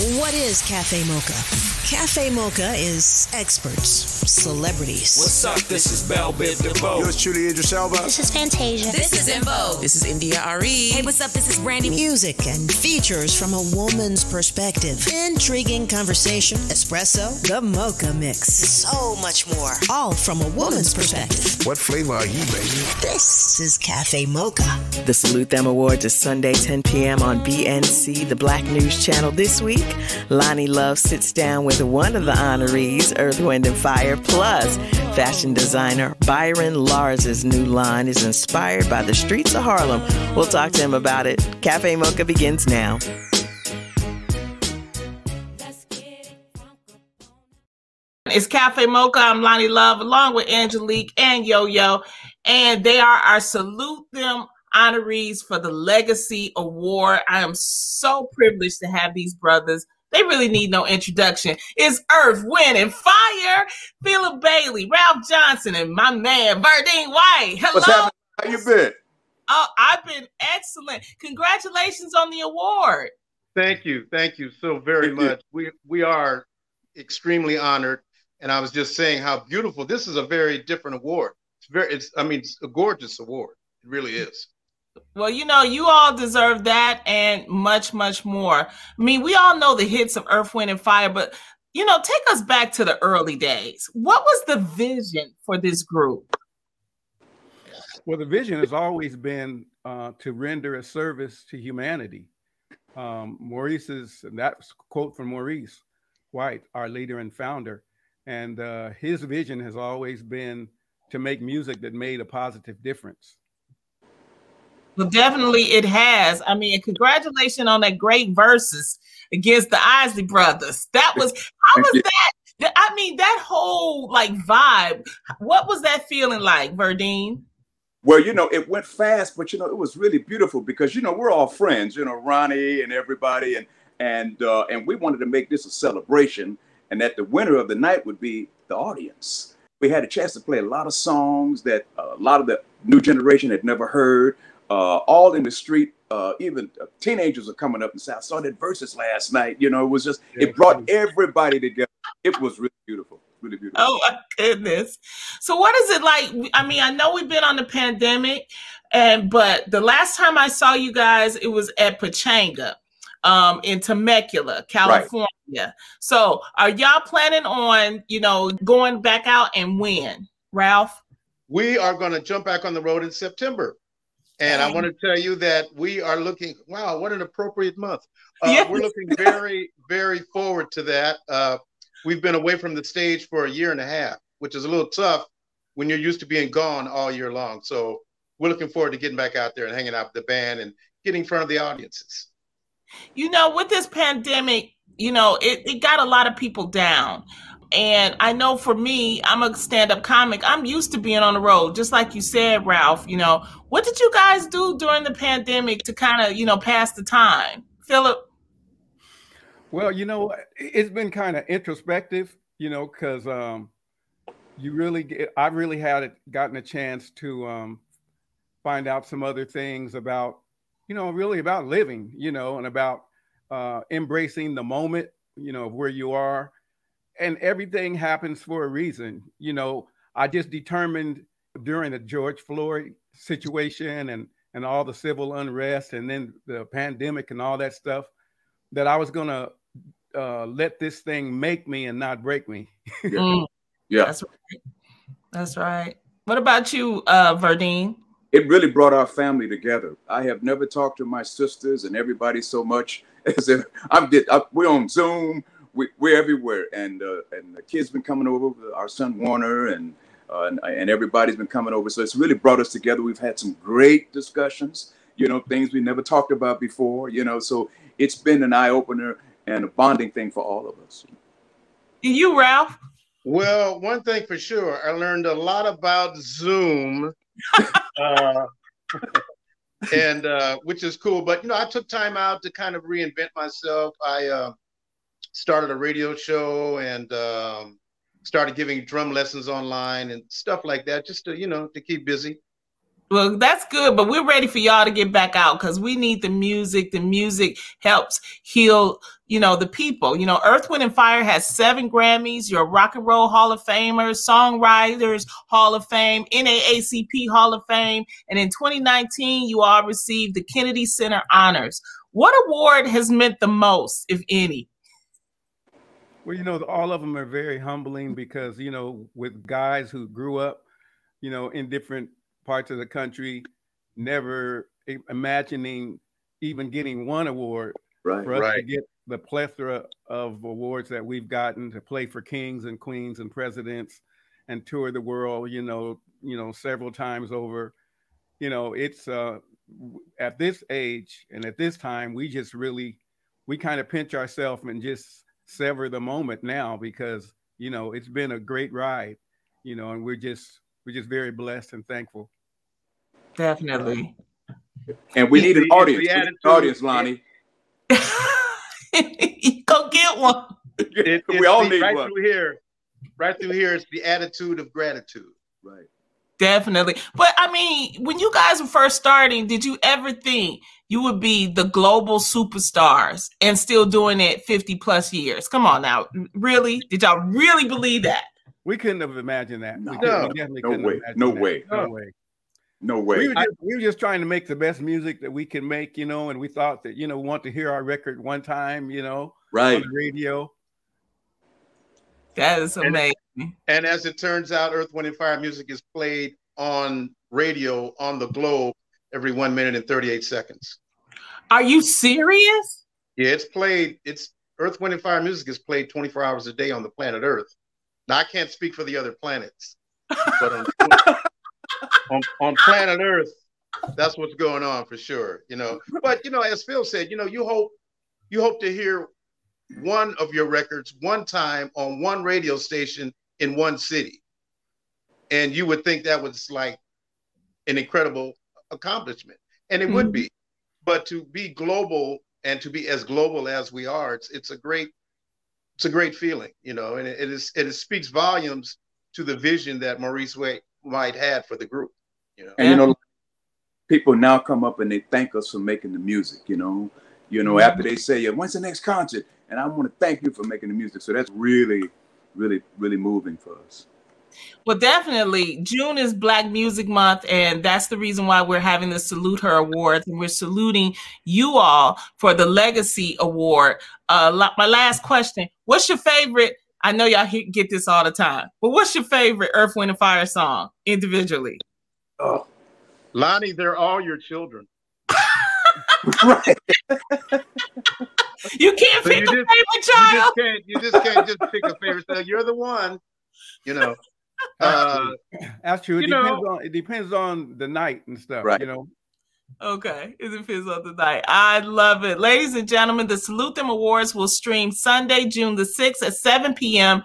What is Cafe Mocha? Cafe Mocha is experts, celebrities. What's up? This is Bell Biv DeVoe. Yours truly, Idris Elba. This is Fantasia. This is En Vogue. This is India Arie. Hey, what's up? This is Brandy. Music and features from a woman's perspective. Intriguing conversation, espresso, the Mocha Mix. So much more. All from a woman's perspective. What flavor are you, baby? This is Cafe Mocha. The Salute Them Awards is Sunday, 10 p.m. on BNC, the Black News Channel. This week, Loni Love sits down with one of the honorees, Earth, Wind, and Fire. Plus, fashion designer Byron Lars's new line is inspired by the streets of Harlem. We'll talk to him about it. Cafe Mocha begins now. It's Cafe Mocha. I'm Loni Love, along with Angelique and Yo Yo, and they are our salute them honorees for the Legacy Award. I am so privileged to have these brothers. They really need no introduction. It's Earth, Wind, and Fire. Philip Bailey, Ralph Johnson, and my man Verdine White. Hello. How you been? Oh, I've been excellent. Congratulations on the award. Thank you, thank you so very Thank you. much. We we are extremely honored, and I was just saying how beautiful. This is a very different award. It's very, it's I mean, it's a gorgeous award. It really is. Well, you know, you all deserve that and much, much more. I mean, we all know the hits of Earth, Wind, and Fire, but you know, take us back to the early days. What was the vision for this group? Well, the vision has always been uh, to render a service to humanity. Um, Maurice's, and that's quote from Maurice White, our leader and founder. And uh, his vision has always been to make music that made a positive difference. Well, definitely it has. I mean, congratulations on that great Verzuz against the Isley brothers. That was how was that? I mean, that whole like vibe. What was that feeling like, Verdine? Well, you know, it went fast, but you know, it was really beautiful because you know we're all friends. You know, Ronnie and everybody, and and uh, and we wanted to make this a celebration, and that the winner of the night would be the audience. We had a chance to play a lot of songs that uh, a lot of the new generation had never heard. Uh, all in the street, uh, even uh, teenagers are coming up and say, "I saw that Verzuz last night." You know, it was just it brought everybody together. It was really beautiful, really beautiful. Oh my goodness. So what is it like? I mean, I know we've been on the pandemic, and but the last time I saw you guys, it was at Pechanga um in Temecula, California. So are y'all planning on, you know, going back out and when? Ralph? We are going to jump back on the road in September. And I want to tell you that we are looking, wow, what an appropriate month. Uh, Yes. We're looking very, very forward to that. Uh, we've been away from the stage for a year and a half, which is a little tough when you're used to being gone all year long. So we're looking forward to getting back out there and hanging out with the band and getting in front of the audiences. You know, with this pandemic, you know, it, it got a lot of people down. And I know for me, I'm a stand up comic. I'm used to being on the road, just like you said, Ralph. You know, what did you guys do during the pandemic to kind of, you know, pass the time? Philip? Well, you know, it's been kind of introspective, you know, because um, you really, get, I really had it, gotten a chance to um, find out some other things about, you know, really about living, you know, and about uh, embracing the moment, you know, of where you are. And everything happens for a reason. You know, I just determined during the George Floyd situation and, and all the civil unrest and then the pandemic and all that stuff that I was going to uh, let this thing make me and not break me. Mm, Yeah. that's right. That's right. What about you, uh, Verdine? it really brought our family together. I have never talked to my sisters and everybody so much as if I'm get, I, we're on Zoom, we, we're everywhere, and uh, and the kids have been coming over, our son Warner, and, uh, and and everybody's been coming over. So it's really brought us together. We've had some great discussions, you know, things we never talked about before, you know. So it's been an eye opener and a bonding thing for all of us. You, Ralph? Well, one thing for sure, I learned a lot about Zoom, uh, and uh, which is cool. But you know, I took time out to kind of reinvent myself. I uh, started a radio show and um, started giving drum lessons online and stuff like that, just to you know to keep busy. Well, that's good, but we're ready for y'all to get back out because we need the music. The music helps heal, you know, the people. You know, Earth, Wind, and Fire has seven Grammys. You're a Rock and Roll Hall of Famer, Songwriters Hall of Fame, NAACP Hall of Fame, and in 2019, you all received the Kennedy Center Honors. What award has meant the most, if any? Well, you know, all of them are very humbling because, you know, with guys who grew up, you know, in different parts of the country, never imagining even getting one award. Right. For us Right. to get the plethora of awards that we've gotten to play for kings and queens and presidents and tour the world, you know, you know, several times over. You know, it's uh at this age and at this time, we just really we kind of pinch ourselves and just sever the moment now because you know it's been a great ride, you know, and we're just we're just very blessed and thankful. Definitely. And we need an audience. We need an audience, Loni. Go get one. It- we all the- need right one. through here. Right through here, it's the attitude of gratitude. Right. Definitely. But I mean, when you guys were first starting, did you ever think you would be the global superstars and still doing it 50 plus years? Come on now. Really? Did y'all really believe that? We couldn't have imagined that. No. we, couldn't- we definitely No way. No that. way. No No. way. No We way. were, just, we were just trying to make the best music that we can make, you know, and we thought that, you know, we want to hear our record one time, you know, Right. on the radio. That is And- amazing. And as it turns out, Earth, Wind, and Fire music is played on radio on the globe every one minute and 38 seconds. Are you serious? Yeah, it's played, it's Earth, Wind, and Fire music is played 24 hours a day on the planet Earth. Now, I can't speak for the other planets, but on, on, on planet Earth, that's what's going on for sure, you know. But, you know, as Phil said, you know, you hope you hope to hear one of your records one time on one radio station in one city. And you would think that was like an incredible accomplishment. And it would Mhm. be. But to be global and to be as global as we are, it's it's a great it's a great feeling, you know, and it, it is it is, speaks volumes to the vision that Maurice White, White had for the group, you know. And you know, people now come up and they thank us for making the music. You know, you know, after they say, "Yeah, when's the next concert?" and I want to thank you for making the music. So that's really, really, really moving for us. Well, definitely. June is Black Music Month, and that's the reason why we're having the Salute Her Awards, and we're saluting you all for the Legacy Award. Uh, my last question: What's your favorite? I know y'all get this all the time, but what's your favorite Earth, Wind, and Fire song individually? Oh, Loni, they're all your children. right. You can't So pick you a just- favorite You child. just can't you just can't just pick a favorite. So you're the one, you know. Uh, That's true. It You depends know- on it depends on the night and stuff. Right. You know. Okay, it depends on the night. I love it. Ladies and gentlemen, the Salute Them Awards will stream Sunday, June the 6th at 7 p.m.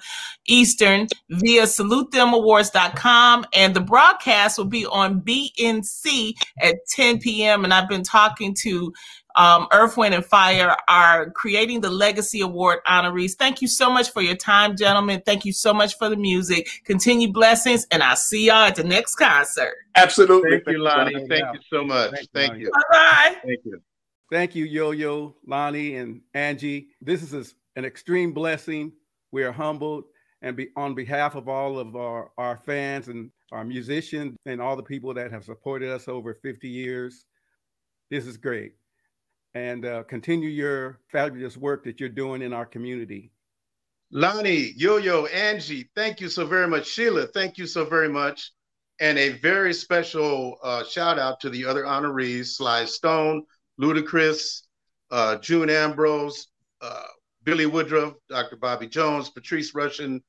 Eastern via salutethemawards.com. And the broadcast will be on BNC at 10 p.m. And I've been talking to um, Earth, Wind, and Fire are creating the Legacy Award honorees. Thank you so much for your time, gentlemen. Thank you so much for the music. Continue blessings, and I'll see y'all at the next concert. Absolutely. thank you, Loni. Loni. Thank you so much. Thank you, Thank Loni. you. Bye bye. Thank you. Thank you, Yo Yo, Loni, and Angie. This is a- an extreme blessing. We are humbled, and be, on behalf of all of our, our fans and our musicians and all the people that have supported us over 50 years, this is great. And uh, continue your fabulous work that you're doing in our community. Loni, Yo Yo, Angie, thank you so very much. Sheila, thank you so very much. And a very special uh, shout out to the other honorees Sly Stone, Ludacris, uh, June Ambrose, uh, Billy Woodruff, Dr. Bobby Jones, Patrice Rushen.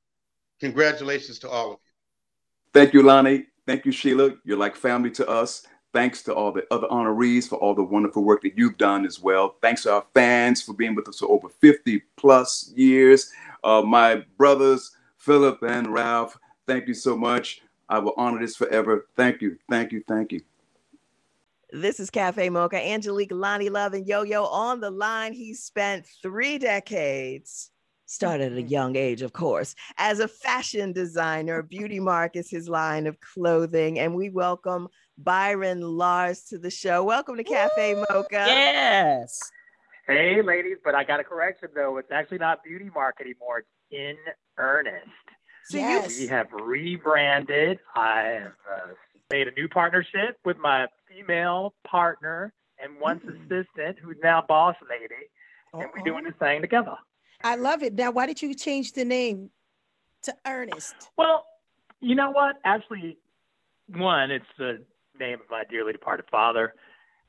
Congratulations to all of you. Thank you, Loni. Thank you, Sheila. You're like family to us. Thanks to all the other honorees for all the wonderful work that you've done as well. Thanks to our fans for being with us for over 50 plus years. Uh, my brothers, Philip and Ralph, thank you so much. I will honor this forever. Thank you, thank you, thank you. This is Cafe Mocha. Angelique, Loni Love, and Yo Yo on the line. He spent three decades, started at a young age, of course, as a fashion designer. Beauty Mark is his line of clothing. And we welcome Byron Lars to the show. Welcome to Cafe Woo! Mocha. Yes. Hey, ladies, but I got a correction though. It's actually not Beauty Mark anymore. It's in earnest. So Yes. We have rebranded. I have uh, made a new partnership with my female partner and one Mm. assistant who's now boss lady, and we're doing this thing together. I love it. Now, why did you change the name to Ernest? Well, you know what? Actually, one, it's the name of my dearly departed father.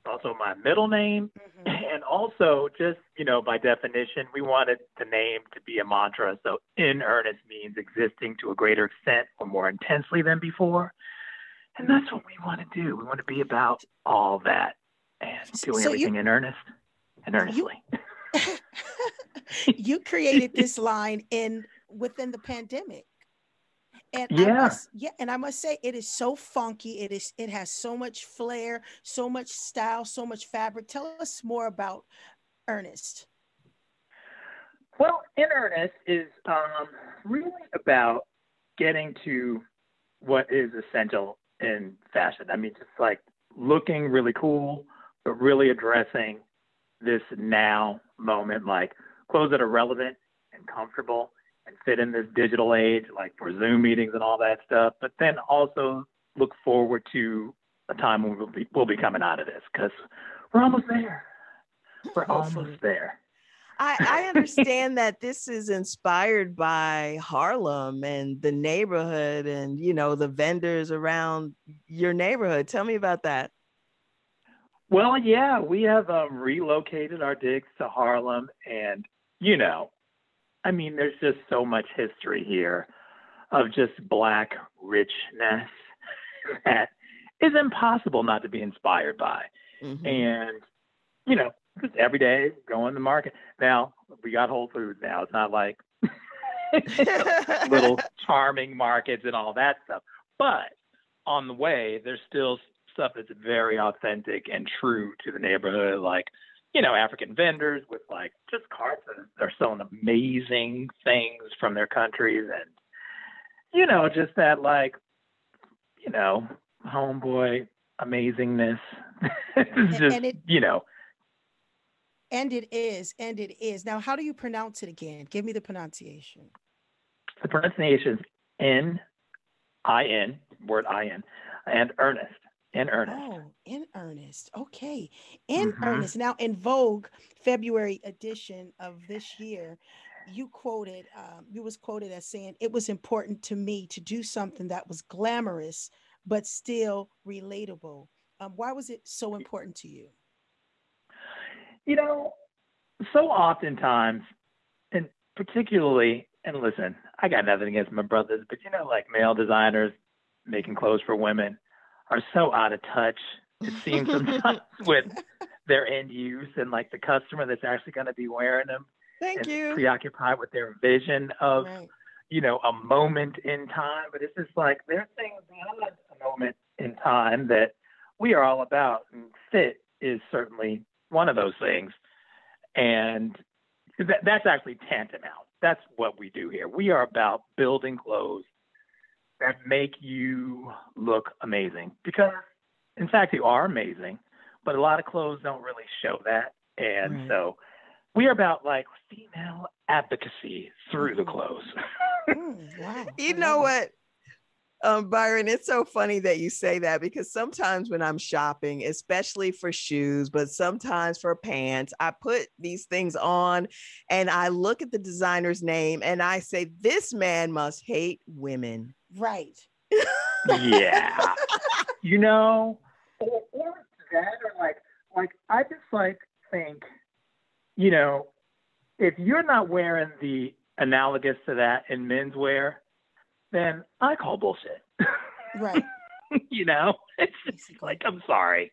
Also my middle name. Mhm. And also, just, you know, by definition, we wanted the name to be a mantra. So, in earnest means existing to a greater extent or more intensely than before. And that's what we want to do. We want to be about all that and doing So you- everything in earnest and earnestly. you created this line in within the pandemic. And I Yeah. must, yeah, and I must say it is so funky. It is it has so much flair, so much style, so much fabric. Tell us more about Ernest. Well, in earnest is um, really about getting to what is essential in fashion. I mean, just like looking really cool, but really addressing this now moment, like clothes that are relevant and comfortable and fit in this digital age, like for Zoom meetings and all that stuff. But then also look forward to a time when we'll be, we'll be coming out of this because we're almost there. We're almost there. I, I understand that this is inspired by Harlem and the neighborhood and you know the vendors around your neighborhood. Tell me about that. Well, yeah, we have um, relocated our digs to Harlem, and you know, I mean, there's just so much history here of just black richness that is impossible not to be inspired by. Mhm. And you know, just every day going to the market. Now we got Whole Foods now. It's not like little charming markets and all that stuff. But on the way, there's still stuff that's very authentic and true to the neighborhood, like you know African vendors with like just carts that are selling amazing things from their countries, and you know just that like you know homeboy amazingness. it's just and it- you know And it is, and it is. Now, how do you pronounce it again? Give me the pronunciation. the pronunciation is N I N word I N and earnest in earnest. Oh, in earnest. Okay. In Mhm. earnest. Now, in Vogue, February edition of this year, you quoted, um, you was quoted as saying, it was important to me to do something that was glamorous, but still relatable. Um, why was it so important to you? You know, so oftentimes, and particularly, and listen, I got nothing against my brothers, but you know, like male designers making clothes for women are so out of touch. It seems sometimes with their end use and like the customer that's actually going to be wearing them Thank you. preoccupied with their vision of Right. you know, a moment in time, but it's just like there are things beyond a moment in time that we are all about. And fit is certainly one of those things. And that, that's actually tantamount. That's what we do here. We are about building clothes that make you look amazing because, in fact, you are amazing, but a lot of clothes don't really show that. And Right. so we are about like female advocacy through the clothes. Mm, wow. You know what? Um, Byron, it's so funny that you say that because sometimes when I'm shopping, especially for shoes, but sometimes for pants, I put these things on and I look at the designer's name and I say, This man must hate women. Right. yeah. you know, or, or that, or like, like I just like think, you know, if you're not wearing the analogous to that in menswear, then I call bullshit. Right. you know, it's just like I'm sorry,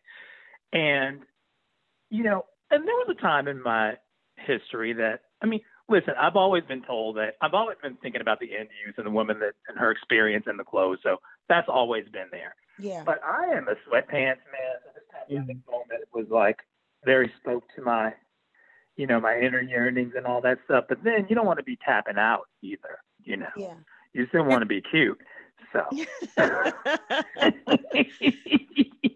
and you know, and there was a time in my history that I mean, listen, I've always been told that I've always been thinking about the end use and the woman that and her experience in the clothes, so that's always been there. Yeah. But I am a sweatpants man. So this pandemic moment was like very spoke to my, you know, my inner yearnings and all that stuff. But then you don't want to be tapping out either. You know, Yeah. you still want to be cute. So.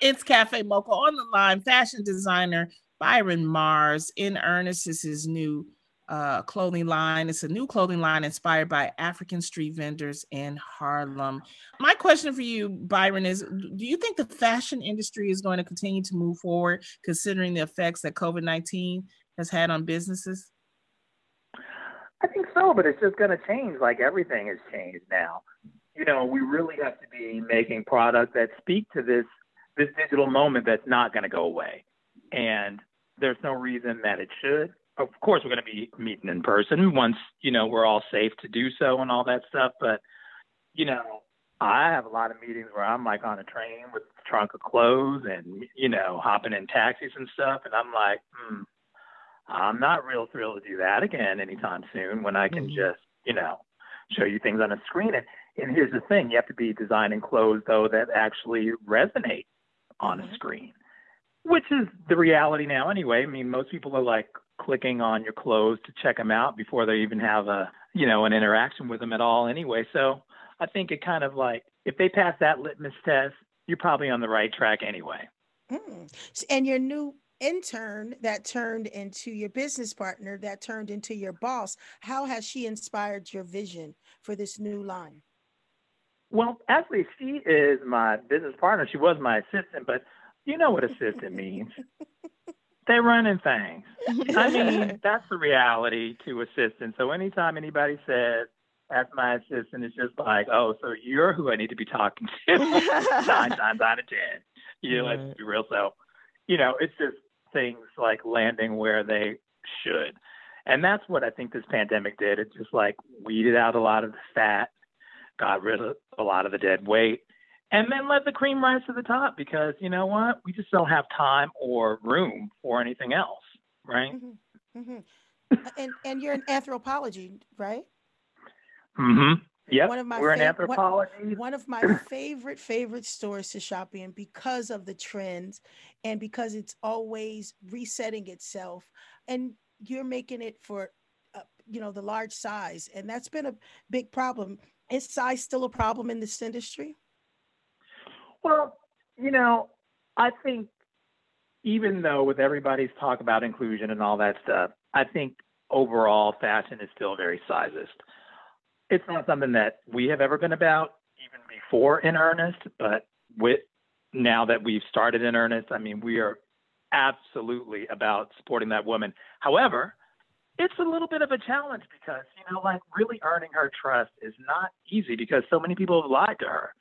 It's Cafe Mocha on the line. Fashion designer Byron Lars. In earnest is his new uh, clothing line. It's a new clothing line inspired by African street vendors in Harlem. My question for you, Byron, is do you think the fashion industry is going to continue to move forward considering the effects that COVID 19 has had on businesses? I think so, but it's just going to change like everything has changed now. You know, we really have to be making products that speak to this this digital moment that's not going to go away. And there's no reason that it should. Of course, we're going to be meeting in person once, you know, we're all safe to do so and all that stuff. But, you know, I have a lot of meetings where I'm like on a train with a trunk of clothes and, you know, hopping in taxis and stuff. And I'm like, hmm, I'm not real thrilled to do that again anytime soon when I can mm-hmm. just, you know, show you things on a screen. And, and here's the thing you have to be designing clothes, though, that actually resonate on a mm-hmm. screen, which is the reality now anyway. I mean, most people are like clicking on your clothes to check them out before they even have a, you know, an interaction with them at all anyway. So I think it kind of like, if they pass that litmus test, you're probably on the right track anyway. Mm. And your new intern that turned into your business partner that turned into your boss how has she inspired your vision for this new line well, actually, she is my business partner. She was my assistant, but you know what assistant means. They're running things. I mean, that's the reality to assistants. So anytime anybody says, that's my assistant, it's just like, oh, so you're who I need to be talking to nine times out of 10. You know, right. let's be real. So, you know, it's just things like landing where they should. And that's what I think this pandemic did. It just like weeded out a lot of the fat got rid of a lot of the dead weight, and then let the cream rise to the top because you know what? We just don't have time or room for anything else, right? Mm-hmm. Mm-hmm. and and you're in Anthropologie, right? Mm-hmm. Yep. One of my we're fav-. One, one of my favorite favorite stores to shop in because of the trends and because it's always resetting itself, and you're making it for uh, you know the large size, and that's been a big problem is size still a problem in this industry? Well, you know, I think even though with everybody's talk about inclusion and all that stuff, I think overall fashion is still very sizist. It's not something that we have ever been about even before in earnest, but with now that we've started in earnest, I mean, we are absolutely about supporting that woman. However, it's a little bit of a challenge because, you know, like really earning her trust is not easy because so many people have lied to her.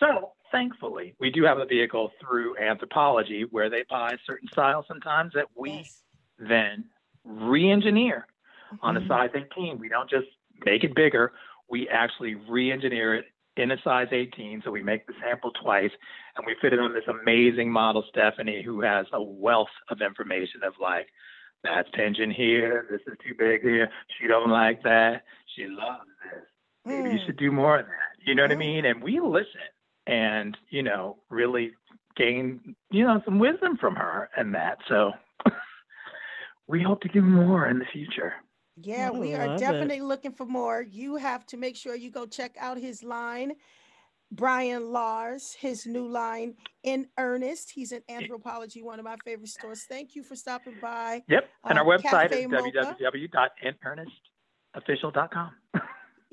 So thankfully, we do have a vehicle through Anthropologie where they buy certain styles sometimes that we yes. then re engineer mm-hmm. on a size 18. We don't just make it bigger, we actually re engineer it in a size 18. So we make the sample twice and we fit it on this amazing model, Stephanie, who has a wealth of information of like, that's tension here. This is too big here. She don't like that. She loves this. Maybe mm. you should do more of that. You know what mm. I mean? And we listen and, you know, really gain, you know, some wisdom from her and that. So we hope to give more in the future. Yeah, we are definitely it. looking for more. You have to make sure you go check out his line. Byron Lars, his new line, In Earnest. He's in Anthropologie, one of my favorite stores. Thank you for stopping by. Yep. And our um, website Cafe is www.inearnestofficial.com.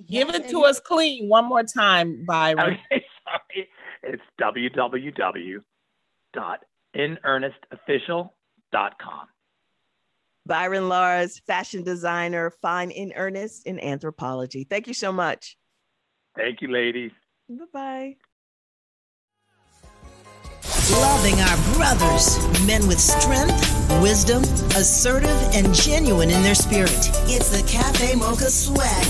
Give it to us clean one more time, Byron. Okay, sorry. It's www.inearnestofficial.com. Byron Lars, fashion designer, fine in earnest in Anthropologie. Thank you so much. Thank you, ladies. Bye bye. Loving our brothers, men with strength, wisdom, assertive, and genuine in their spirit. It's the Cafe Mocha Swag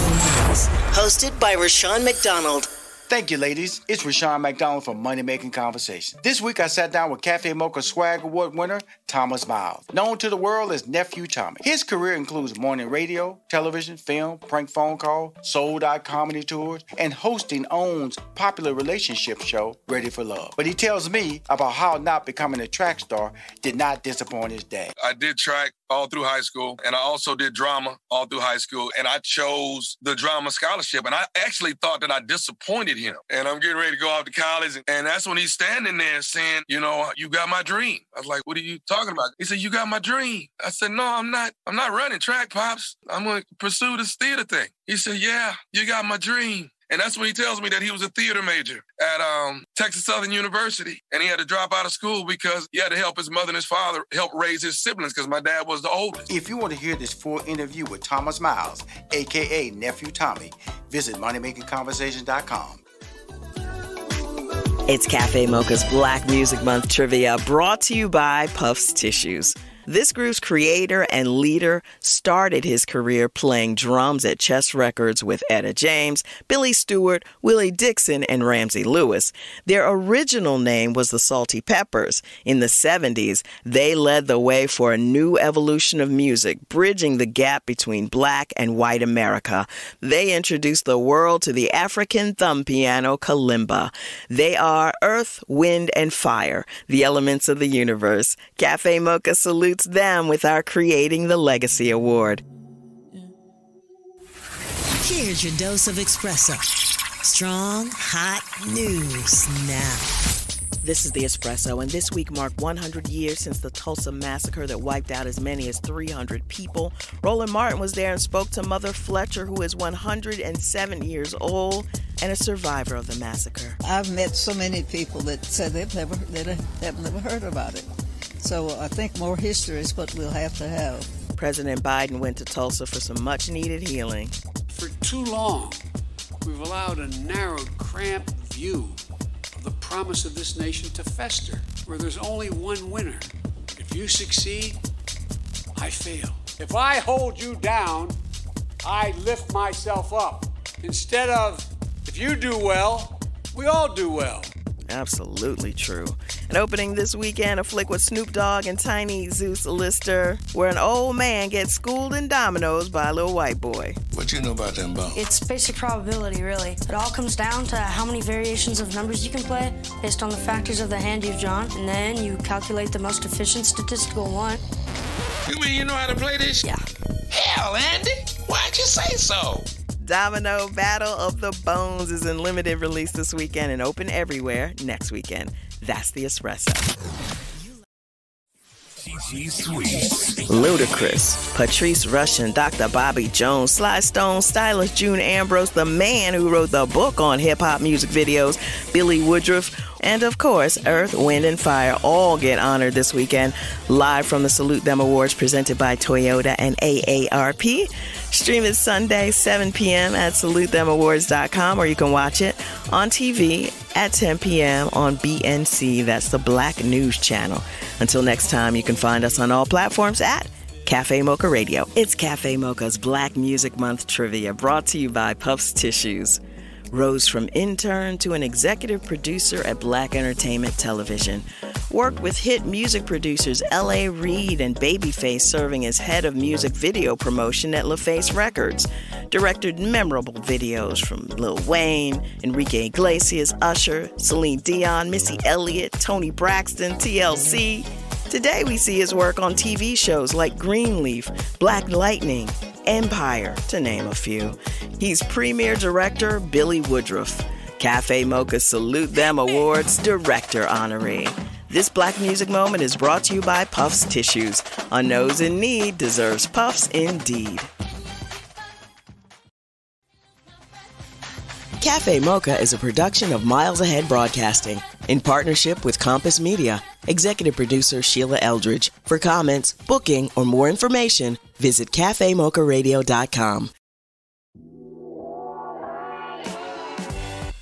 hosted by Rushion McDonald. Thank you, ladies. It's Rushion McDonald from Money Making Conversation. This week I sat down with Cafe Mocha Swag Award winner Thomas Miles, known to the world as Nephew Tommy. His career includes morning radio, television, film, prank phone call, sold out comedy tours, and hosting OWN's popular relationship show, Ready for Love. But he tells me about how not becoming a track star did not disappoint his dad. I did track all through high school, and I also did drama all through high school, and I chose the drama scholarship. And I actually thought that I disappointed him. And I'm getting ready to go off to college, and that's when he's standing there saying, "You know, you got my dream." I was like, "What are you talking about?" He said, "You got my dream." I said, "No, I'm not. I'm not running track, pops. I'm going to pursue this theater thing." He said, "Yeah, you got my dream." And that's when he tells me that he was a theater major at um, Texas Southern University. And he had to drop out of school because he had to help his mother and his father help raise his siblings because my dad was the oldest. If you want to hear this full interview with Thomas Miles, aka Nephew Tommy, visit moneymakingconversation.com. It's Cafe Mocha's Black Music Month trivia brought to you by Puffs Tissues. This group's creator and leader started his career playing drums at Chess Records with Etta James, Billy Stewart, Willie Dixon, and Ramsey Lewis. Their original name was the Salty Peppers. In the 70s, they led the way for a new evolution of music, bridging the gap between black and white America. They introduced the world to the African thumb piano kalimba. They are earth, wind, and fire, the elements of the universe. Cafe Mocha salutes them with our Creating the Legacy Award. Here's your dose of espresso. Strong, hot news now. This is the Espresso, and this week marked 100 years since the Tulsa massacre that wiped out as many as 300 people. Roland Martin was there and spoke to Mother Fletcher, who is 107 years old and a survivor of the massacre. I've met so many people that said they've never, they have never heard about it. So uh, I think more history is what we'll have to have. President Biden went to Tulsa for some much needed healing. For too long, we've allowed a narrowed, cramped view of the promise of this nation to fester, where there's only one winner. If you succeed, I fail. If I hold you down, I lift myself up. Instead of, if you do well, we all do well. Absolutely true. And opening this weekend, a flick with Snoop Dogg and Tiny Zeus Lister, where an old man gets schooled in dominoes by a little white boy. What you know about them bones? It's basic probability, really. It all comes down to how many variations of numbers you can play based on the factors of the hand you've drawn, and then you calculate the most efficient statistical one. You mean you know how to play this? Yeah. Hell, Andy, why'd you say so? Domino Battle of the Bones is in limited release this weekend and open everywhere next weekend. That's the espresso. TG Ludacris, Patrice Rushen, Dr. Bobby Jones, Sly Stone, Stylist June Ambrose, the man who wrote the book on hip hop music videos, Billy Woodruff, and of course, Earth, Wind, and Fire all get honored this weekend live from the Salute Them Awards presented by Toyota and AARP. Stream it Sunday, 7 p.m. at salutethemawards.com, or you can watch it on TV at 10 p.m. on BNC. That's the Black News Channel. Until next time, you can find us on all platforms at Cafe Mocha Radio. It's Cafe Mocha's Black Music Month trivia brought to you by Puffs Tissues. Rose from intern to an executive producer at Black Entertainment Television. Worked with hit music producers L.A. Reid and Babyface, serving as head of music video promotion at LaFace Records. Directed memorable videos from Lil Wayne, Enrique Iglesias, Usher, Celine Dion, Missy Elliott, Toni Braxton, TLC. Today we see his work on TV shows like Greenleaf, Black Lightning, Empire, to name a few. He's premier director Billy Woodruff, Cafe Mocha Salute Them Awards director honoree. This Black Music Moment is brought to you by Puffs Tissues. A nose in need deserves puffs indeed. Cafe Mocha is a production of Miles Ahead Broadcasting in partnership with Compass Media. Executive producer Sheila Eldridge. For comments, booking, or more information, visit cafemocharadio.com.